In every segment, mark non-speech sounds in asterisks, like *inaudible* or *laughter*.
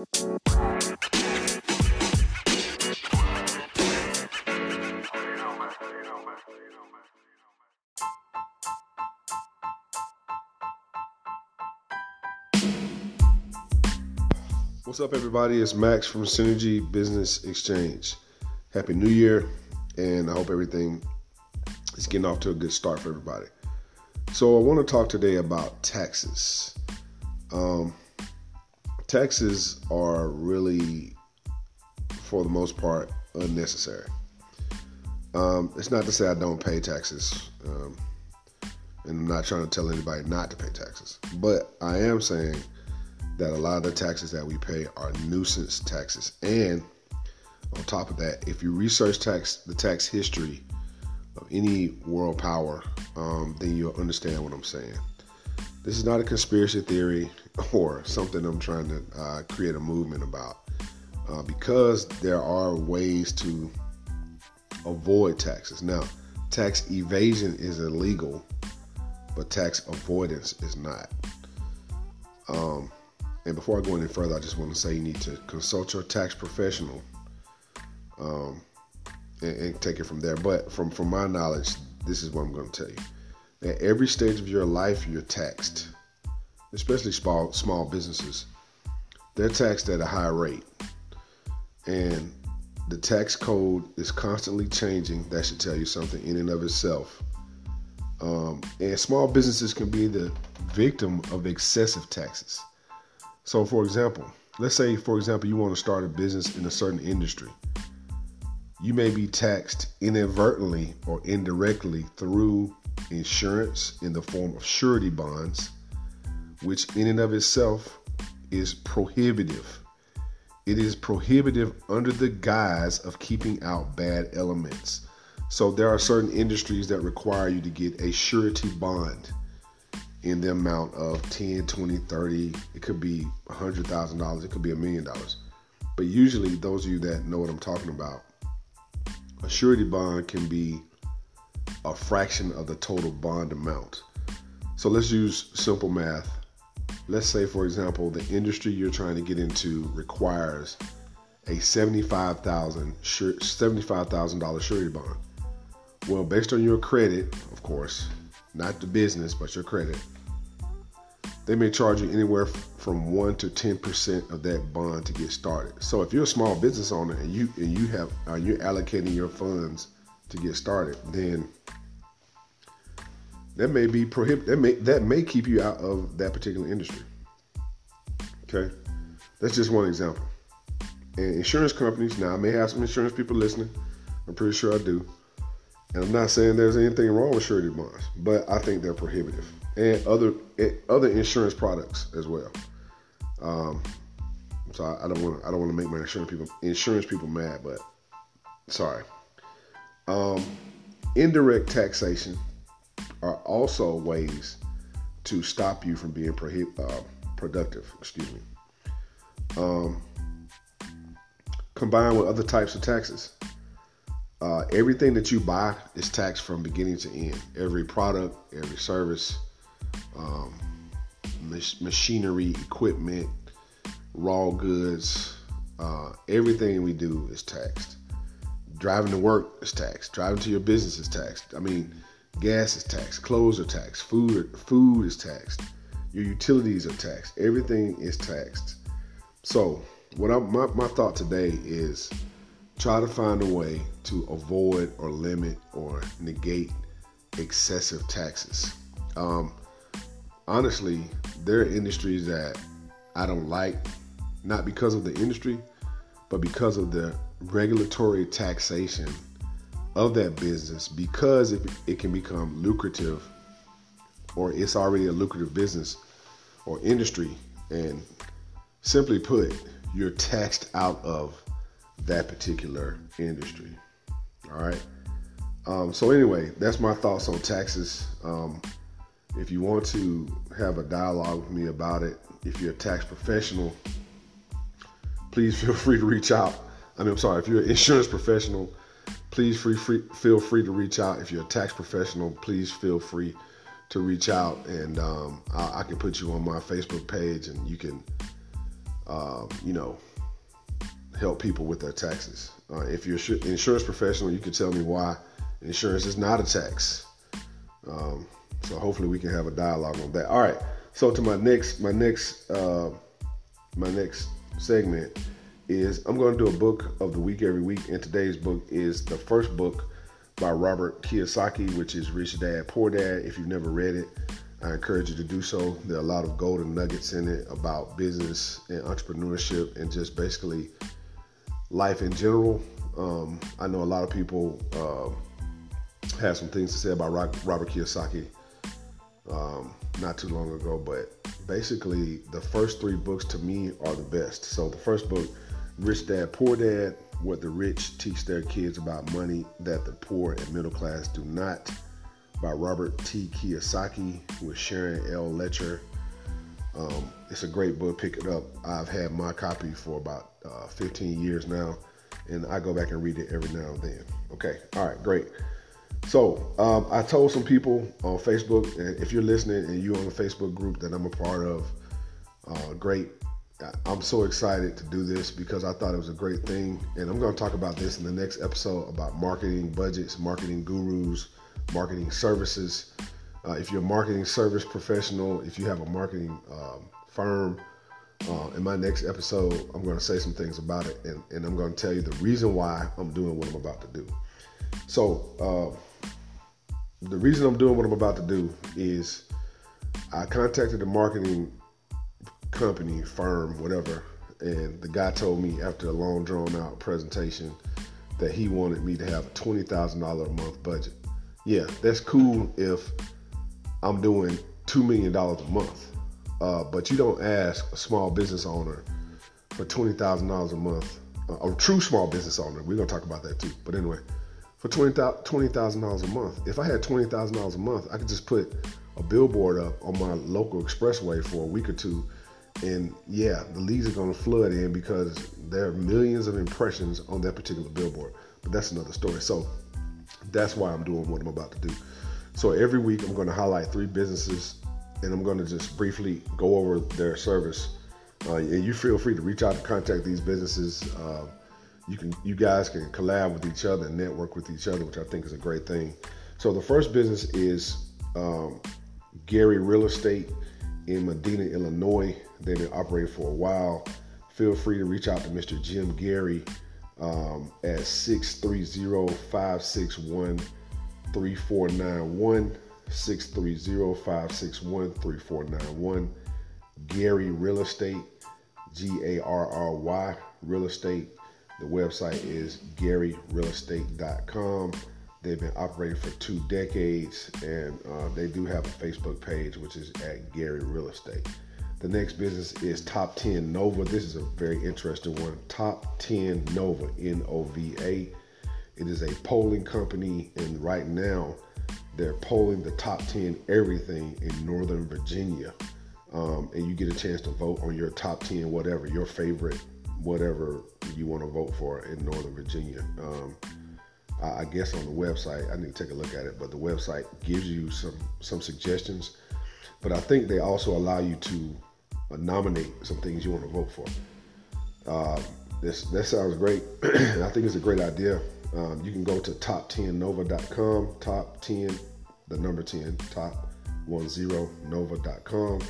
What's up, everybody? It's Max from Synergy Business Xchange. Happy New Year, and I hope everything is getting off to a good start for everybody. So, I want to talk today about taxes. Um, taxes are really, for the most part, unnecessary. Um, it's not to say I don't pay taxes, um, and I'm not trying to tell anybody not to pay taxes, but I am saying that a lot of the taxes that we pay are nuisance taxes. And on top of that, if you research tax the tax history of any world power, um, then you'll understand what I'm saying. This is not a conspiracy theory or something I'm trying to uh, create a movement about, uh, because there are ways to avoid taxes. Now, tax evasion is illegal, but tax avoidance is not. Um, and before I go any further, I just want to say you need to consult your tax professional um, and, and, take it from there. But from, from my knowledge, this is what I'm going to tell you. At every stage of your life, you're taxed, especially small, small businesses. They're taxed at a high rate. And the tax code is constantly changing. That should tell you something in and of itself. Um, and small businesses can be the victim of excessive taxes. So, for example, let's say, for example, you want to start a business in a certain industry. You may be taxed inadvertently or indirectly through insurance in the form of surety bonds, which in and of itself is prohibitive. It is prohibitive under the guise of keeping out bad elements. So there are certain industries that require you to get a surety bond in the amount of 10, 20, 30, it could be $100,000, it could be a million dollars. But usually, those of you that know what I'm talking about, a surety bond can be a fraction of the total bond amount. So let's use simple math. Let's say, for example, the industry you're trying to get into requires a $75,000 $75, surety bond. Well, based on your credit, of course, not the business, but your credit, they may charge you anywhere from one to ten percent of that bond to get started. So if you're a small business owner and you and you have uh, you're allocating your funds to get started, then that may be prohibit that may that may keep you out of that particular industry. Okay, that's just one example. And insurance companies now I may have some insurance people listening. I'm pretty sure I do. And I'm not saying there's anything wrong with surety bonds, but I think they're prohibitive and other other insurance products as well. Um, so I, don't want I don't want to make my insurance people insurance people mad, but sorry. Um, indirect taxation are also ways to stop you from being prohib- uh, productive. Excuse me. Um, combined with other types of taxes. Uh, everything that you buy is taxed from beginning to end. Every product, every service, um, machinery, equipment, raw goods, uh, everything we do is taxed. Driving to work is taxed. Driving to your business is taxed. I mean, gas is taxed. Clothes are taxed. Food food is taxed. Your utilities are taxed. Everything is taxed. So, what I, my my thought today is try to find a way to avoid or limit or negate excessive taxes. Um, honestly, there are industries that I don't like, not because of the industry, but because of the regulatory taxation of that business, because it, it can become lucrative or it's already a lucrative business or industry. And simply put, you're taxed out of that particular industry. All right. Um, so, anyway, that's my thoughts on taxes. Um, if you want to have a dialogue with me about it, if you're a tax professional, please *laughs* feel free to reach out. I mean, I'm sorry, if you're an insurance professional, please free, free, feel free to reach out. If you're a tax professional, please feel free to reach out, and um, I, I, can put you on my Facebook page, and you can um, you know, help people with their taxes. Uh, if you're an insurance professional, you can tell me why insurance is not a tax. Um, so hopefully we can have a dialogue on that. All right. So to my next, my next, uh, my next segment is I'm going to do a book of the week every week, and today's book is the first book by Robert Kiyosaki, which is Rich Dad Poor Dad. If you've never read it, I encourage you to do so. There are a lot of golden nuggets in it about business and entrepreneurship and just basically life in general. Um, I know a lot of people uh, have some things to say about Robert Kiyosaki um, not too long ago, but basically the first three books to me are the best. So the first book, Rich Dad Poor Dad, what the rich teach their kids about money that the poor and middle class do not, by Robert T. Kiyosaki with Sharon L. Lechter. Um, it's a great book. Pick it up. I've had my copy for about uh, 15 years now, and I go back and read it every now and then. Okay. All right. Great. So um, I told some people on Facebook, and if you're listening and you're on the Facebook group that I'm a part of, uh, great. I'm so excited to do this because I thought it was a great thing, and I'm going to talk about this in the next episode about marketing budgets, marketing gurus, marketing services. Uh, if you're a marketing service professional, if you have a marketing um, firm, uh, in my next episode, I'm going to say some things about it, and, and I'm going to tell you the reason why I'm doing what I'm about to do. So, uh, the reason I'm doing what I'm about to do is I contacted the marketing company, firm, whatever, and the guy told me after a long drawn out presentation that he wanted me to have a twenty thousand dollar a month budget. Yeah, that's cool if I'm doing two million dollars a month, uh, but you don't ask a small business owner for twenty thousand dollars a month. A true small business owner. We're gonna talk about that too. But anyway, for $20,000 a month. If I had $20,000 a month, I could just put a billboard up on my local expressway for a week or two. And yeah, the leads are going to flood in because there are millions of impressions on that particular billboard. But that's another story. So that's why I'm doing what I'm about to do. So every week, I'm going to highlight three businesses and I'm going to just briefly go over their service. Uh, and you feel free to reach out to contact these businesses. Uh, you can you guys can collab with each other and network with each other, which I think is a great thing. So the first business is um, Garry Real Estate in Medinah, Illinois. They've been operating for a while. Feel free to reach out to Mr. Jim Garry um, at 630-561-3491. 630-561-3491. Garry Real Estate, G-A-R-R-Y Real Estate the website is garryrealestate.com. They've been operating for two decades, and uh, they do have a Facebook page, which is at Garry Real Estate. The next business is Top 10 Nova. This is a very interesting one. Top 10 Nova, N O V A. It is a polling company, and right now they're polling the top 10 everything in Northern Virginia. Um, and you get a chance to vote on your top 10, whatever, your favorite whatever you want to vote for in Northern Virginia. Um, I, I, guess on the website, I need to take a look at it, but the website gives you some some suggestions. But I think they also allow you to nominate some things you want to vote for. Uh, this that sounds great. *clears throat* I think it's a great idea. Um, you can go to top10nova.com, top 10, the number 10, top10nova.com,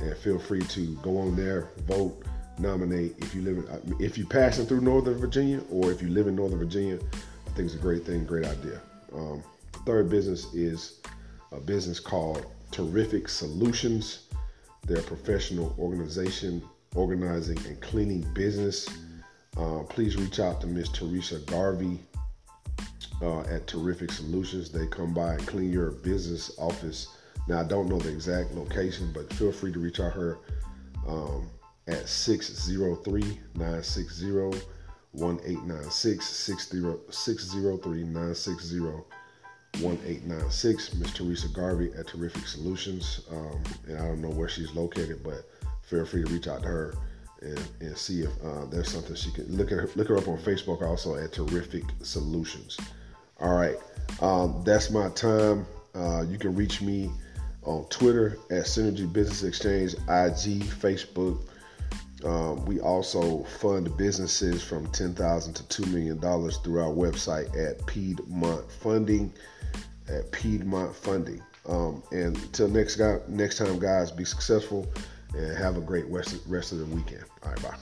and feel free to go on there, vote, nominate if you live in, uh, if you're passing through Northern Virginia or if you live in Northern Virginia. I think it's a great thing, great idea. Um, third business is a business called Terrific Solutions. They're a professional organization organizing and cleaning business. Uh, please reach out to Miss Teresa Garvey uh, at Terrific Solutions. They come by and clean your business office. Now, I don't know the exact location, but feel free to reach out her. Um, at 603-960-1896 603-960-1896 Miss Teresa Garvey at Terrific Solutions. Um, and I don't know where she's located but feel free to reach out to her and, and see if uh, there's something she can look at her, look her up on Facebook also at Terrific Solutions. All right um, that's my time. Uh, you can reach me on Twitter at Synergy Business Xchange IG Facebook. Um, we also fund businesses from 10,000 to two million dollars through our website at Piedmont Funding. At Piedmont Funding. Um, and until next guy, next time, guys, be successful and have a great rest, rest of the weekend. All right, bye.